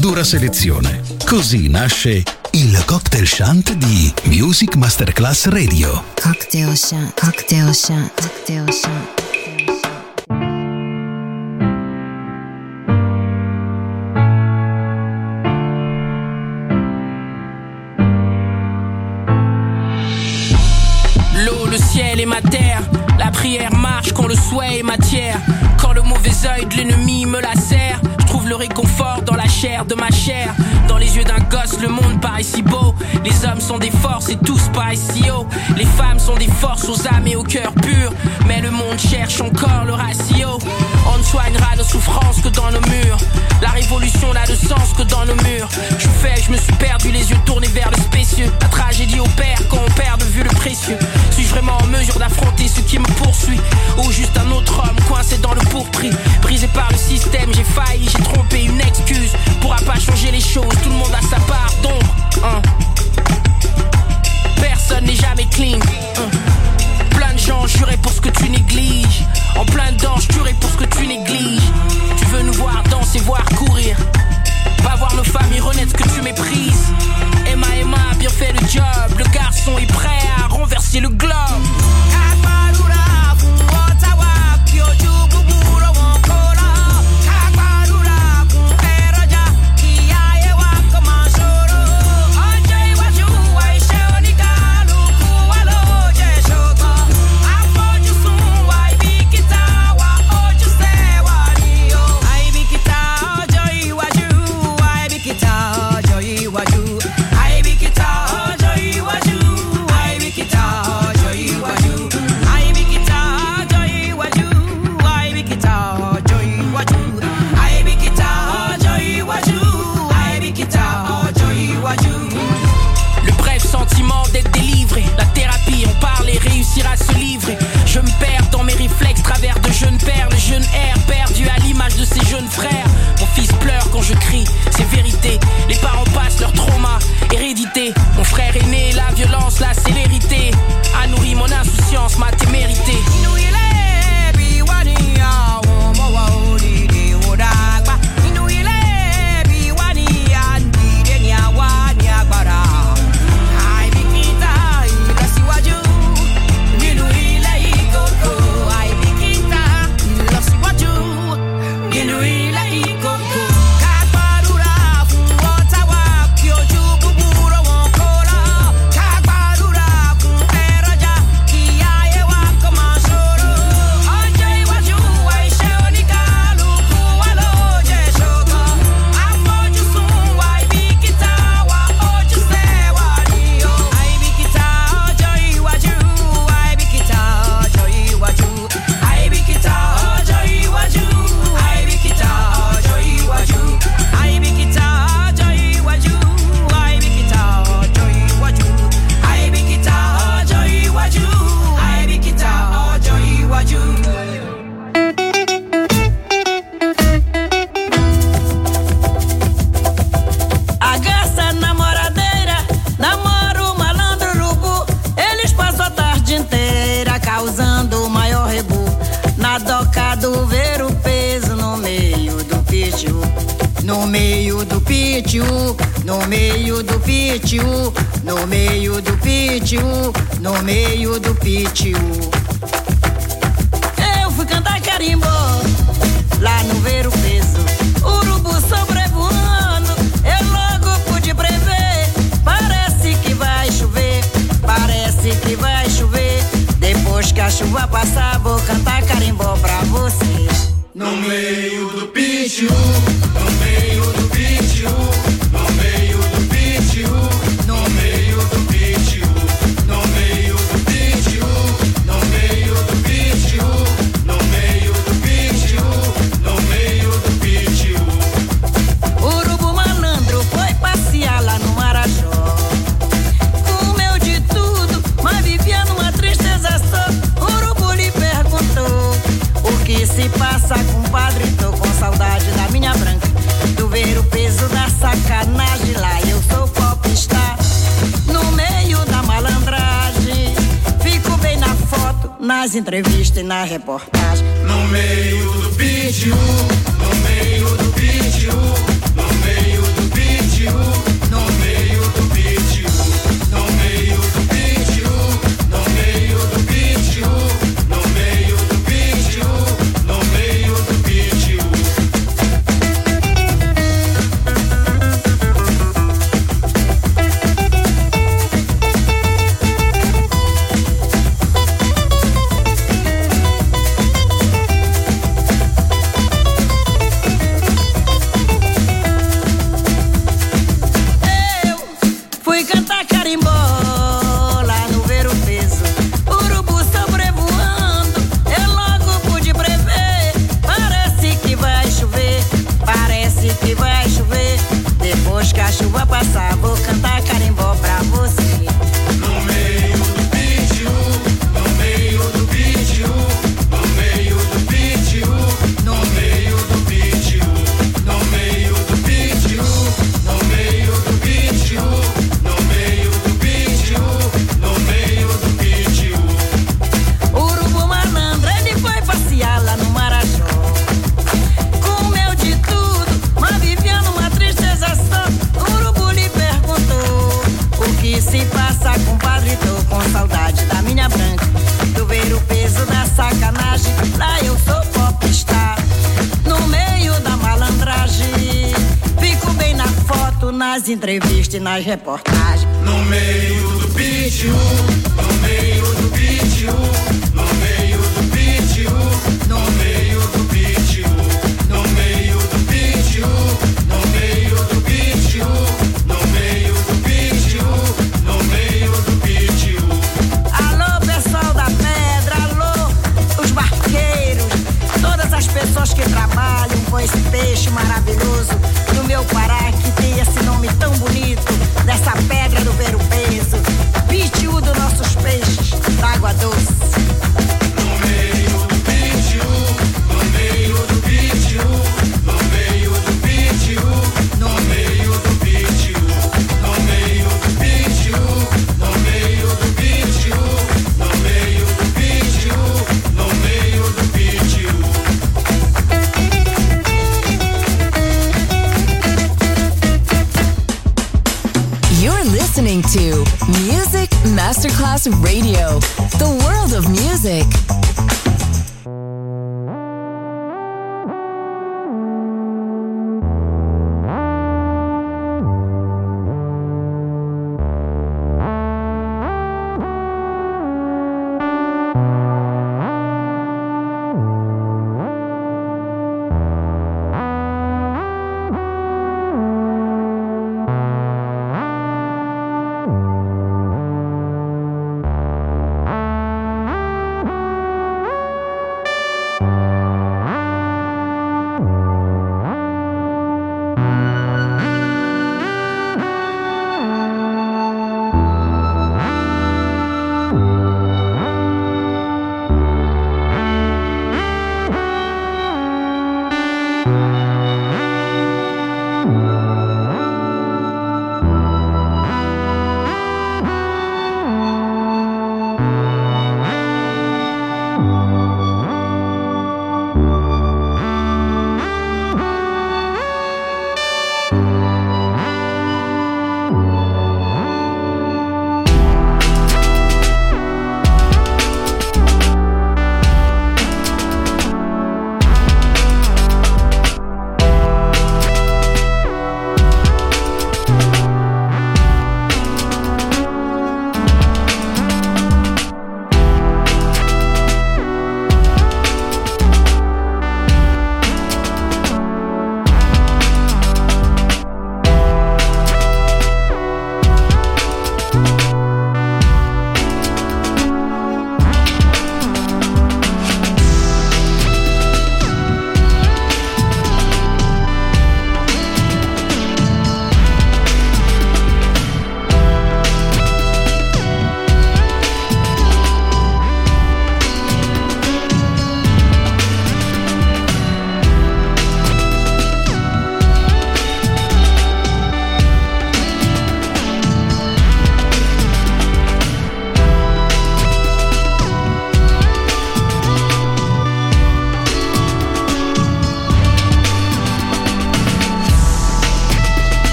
Dura selezione. Così nasce il cocktail shant di Music Masterclass Radio. Cocktail Shant. Cocktail Shant. Cocktail Shant. L'eau, le ciel et ma terre. La prière marche quand le souhait est matière. Quand le mauvais œil de ma chair. Dans les yeux d'un gosse, le monde paraît si beau. Les hommes sont des forces et tous paraissent si haut. Les femmes sont des forces aux âmes et au cœur pur. Mais le monde cherche encore le ratio. On ne soignera nos souffrances que dans nos murs. La révolution n'a de sens que dans nos murs. Je fais, je me suis perdu, les yeux tournés vers le spécieux. La tragédie opère quand on perd de vue le précieux. Suis-je vraiment en mesure d'affronter ce qui me poursuit? Ou juste un autre homme coincé dans le pourpris? Brisé par le système, j'ai failli, j'ai trompé une excuse. Pourra pas changer les choses, tout le monde a sa part d'ombre. hein. Personne n'est jamais clean. faz reportagem. No meio do pitiu, uh, no meio do pitiu, uh, no meio do pitiu, uh, no meio do pitiu, no meio do pitiu, no meio do pitiu, no meio do pitiu, no meio do pitiu. Alô, pessoal da pedra, alô, os barqueiros, todas as pessoas que trabalham com esse peixe maravilhoso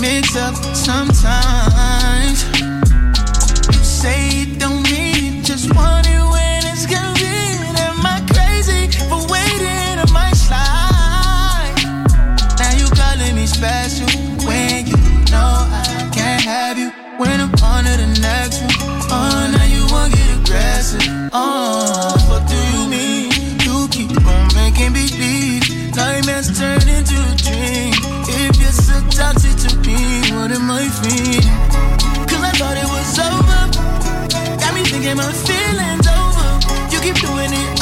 Mix up sometimes? You say you don't mean it, just want it when it's convenient. Am I crazy for waiting? Am I slide? Now you calling me special when you know I can't have you. When I'm on to the next one, oh now you want get aggressive. Oh, what do you mean? You keep on making me believe nightmares turn into a toxic to me, what am I feeling? Cause I thought it was over. Got me thinking my feelings over. You keep doing it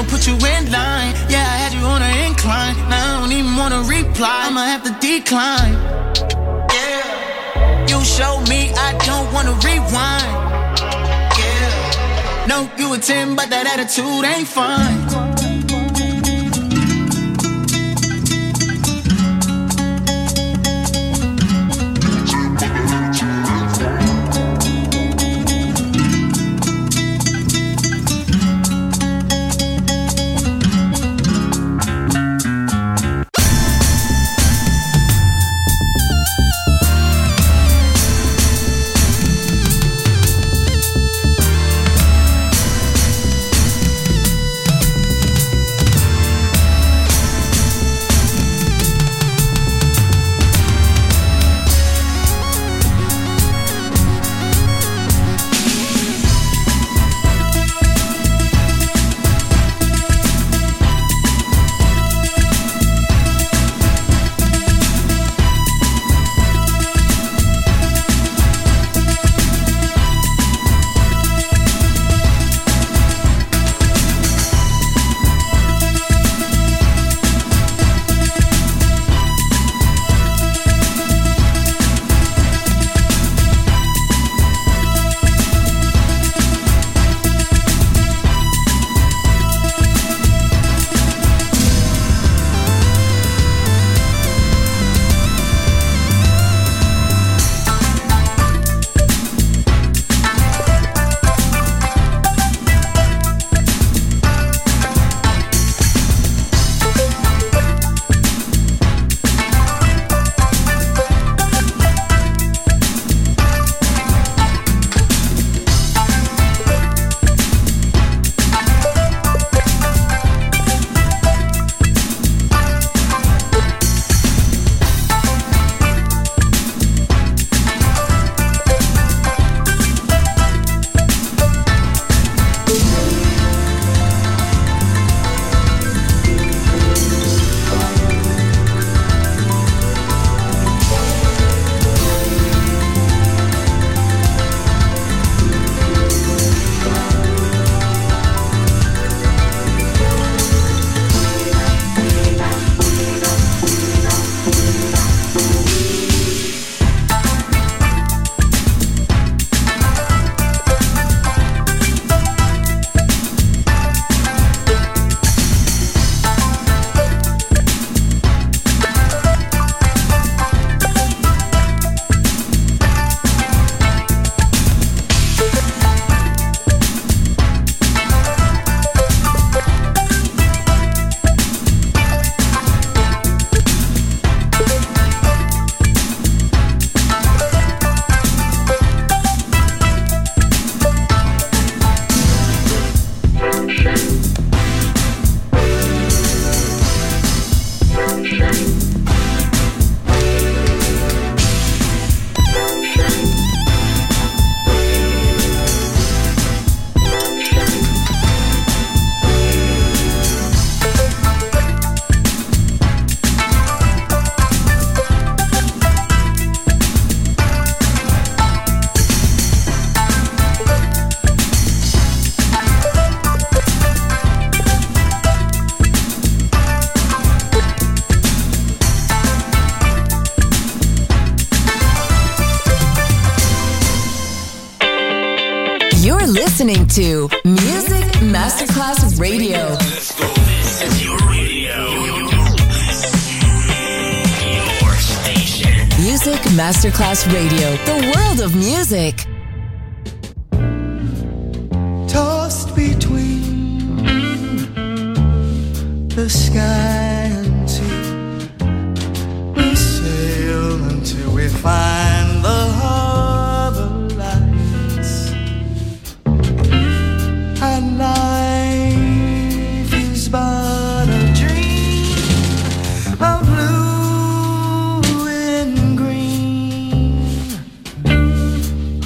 I'ma put you in line. Yeah, I had you on an incline. Now I don't even wanna reply. I'ma have to decline. Yeah. You showed me I don't wanna rewind. Yeah. No, you a 10, but that attitude ain't fine.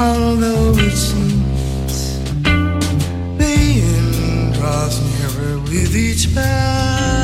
although it seems the end draws nearer with each bound.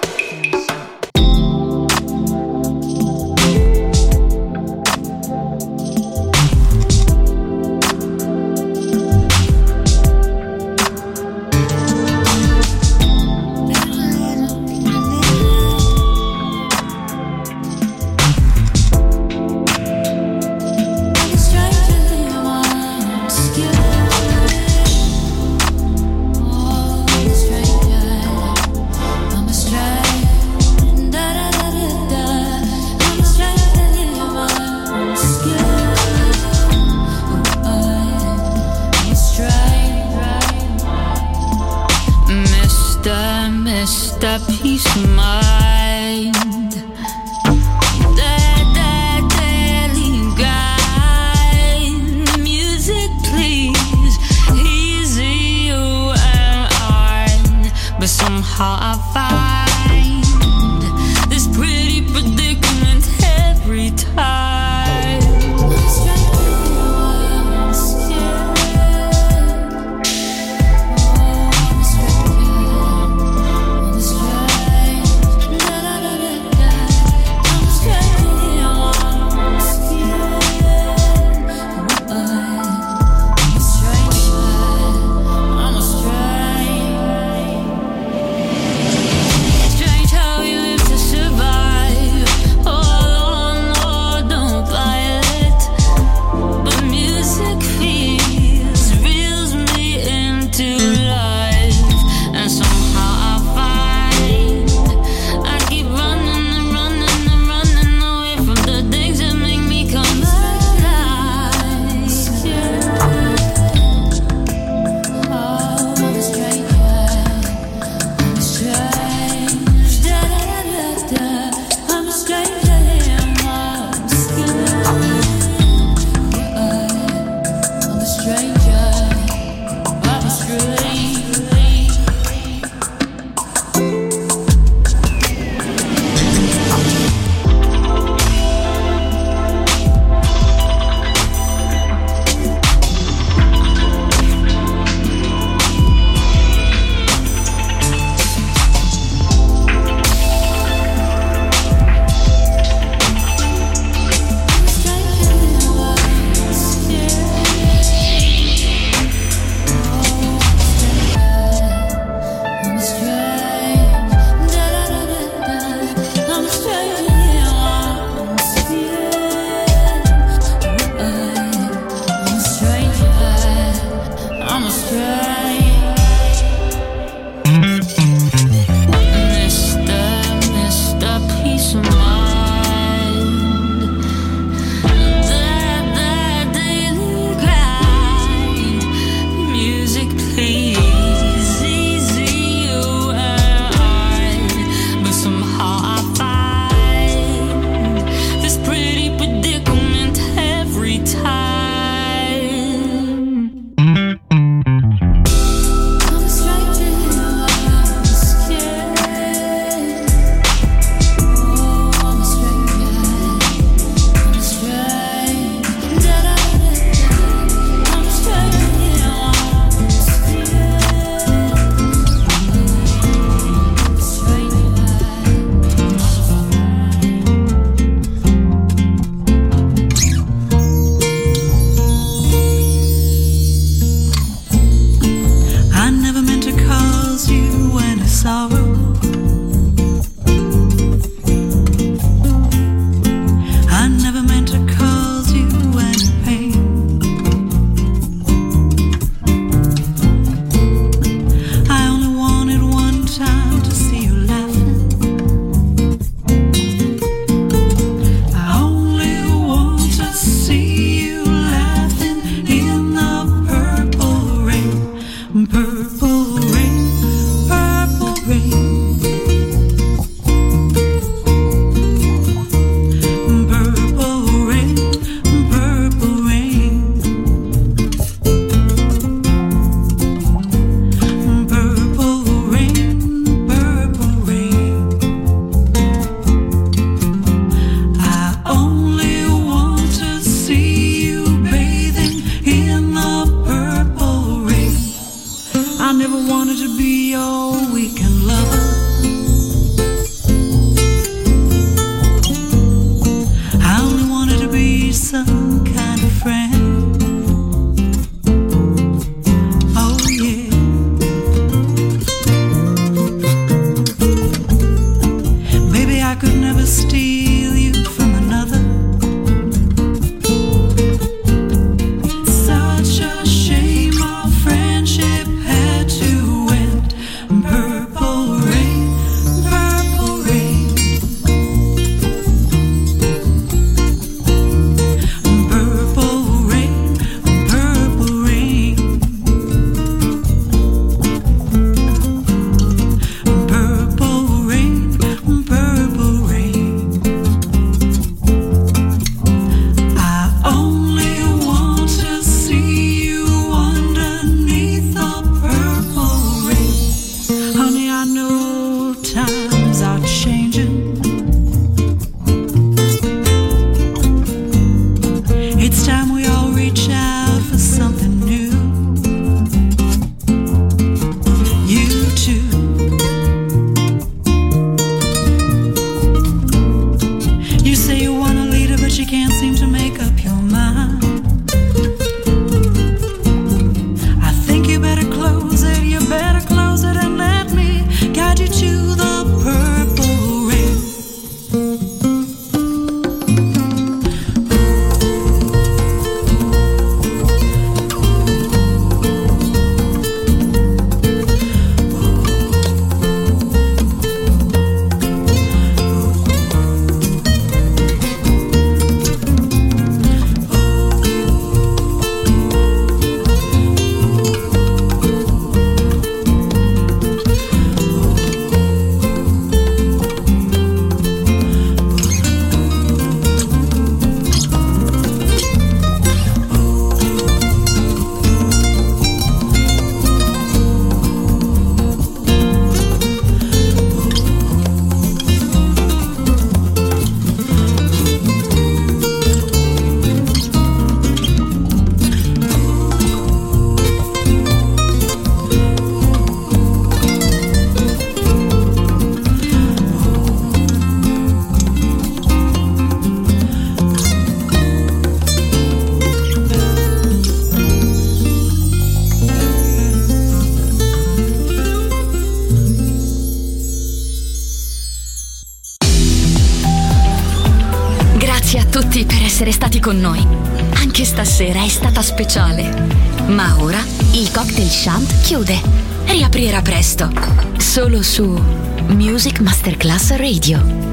Radio.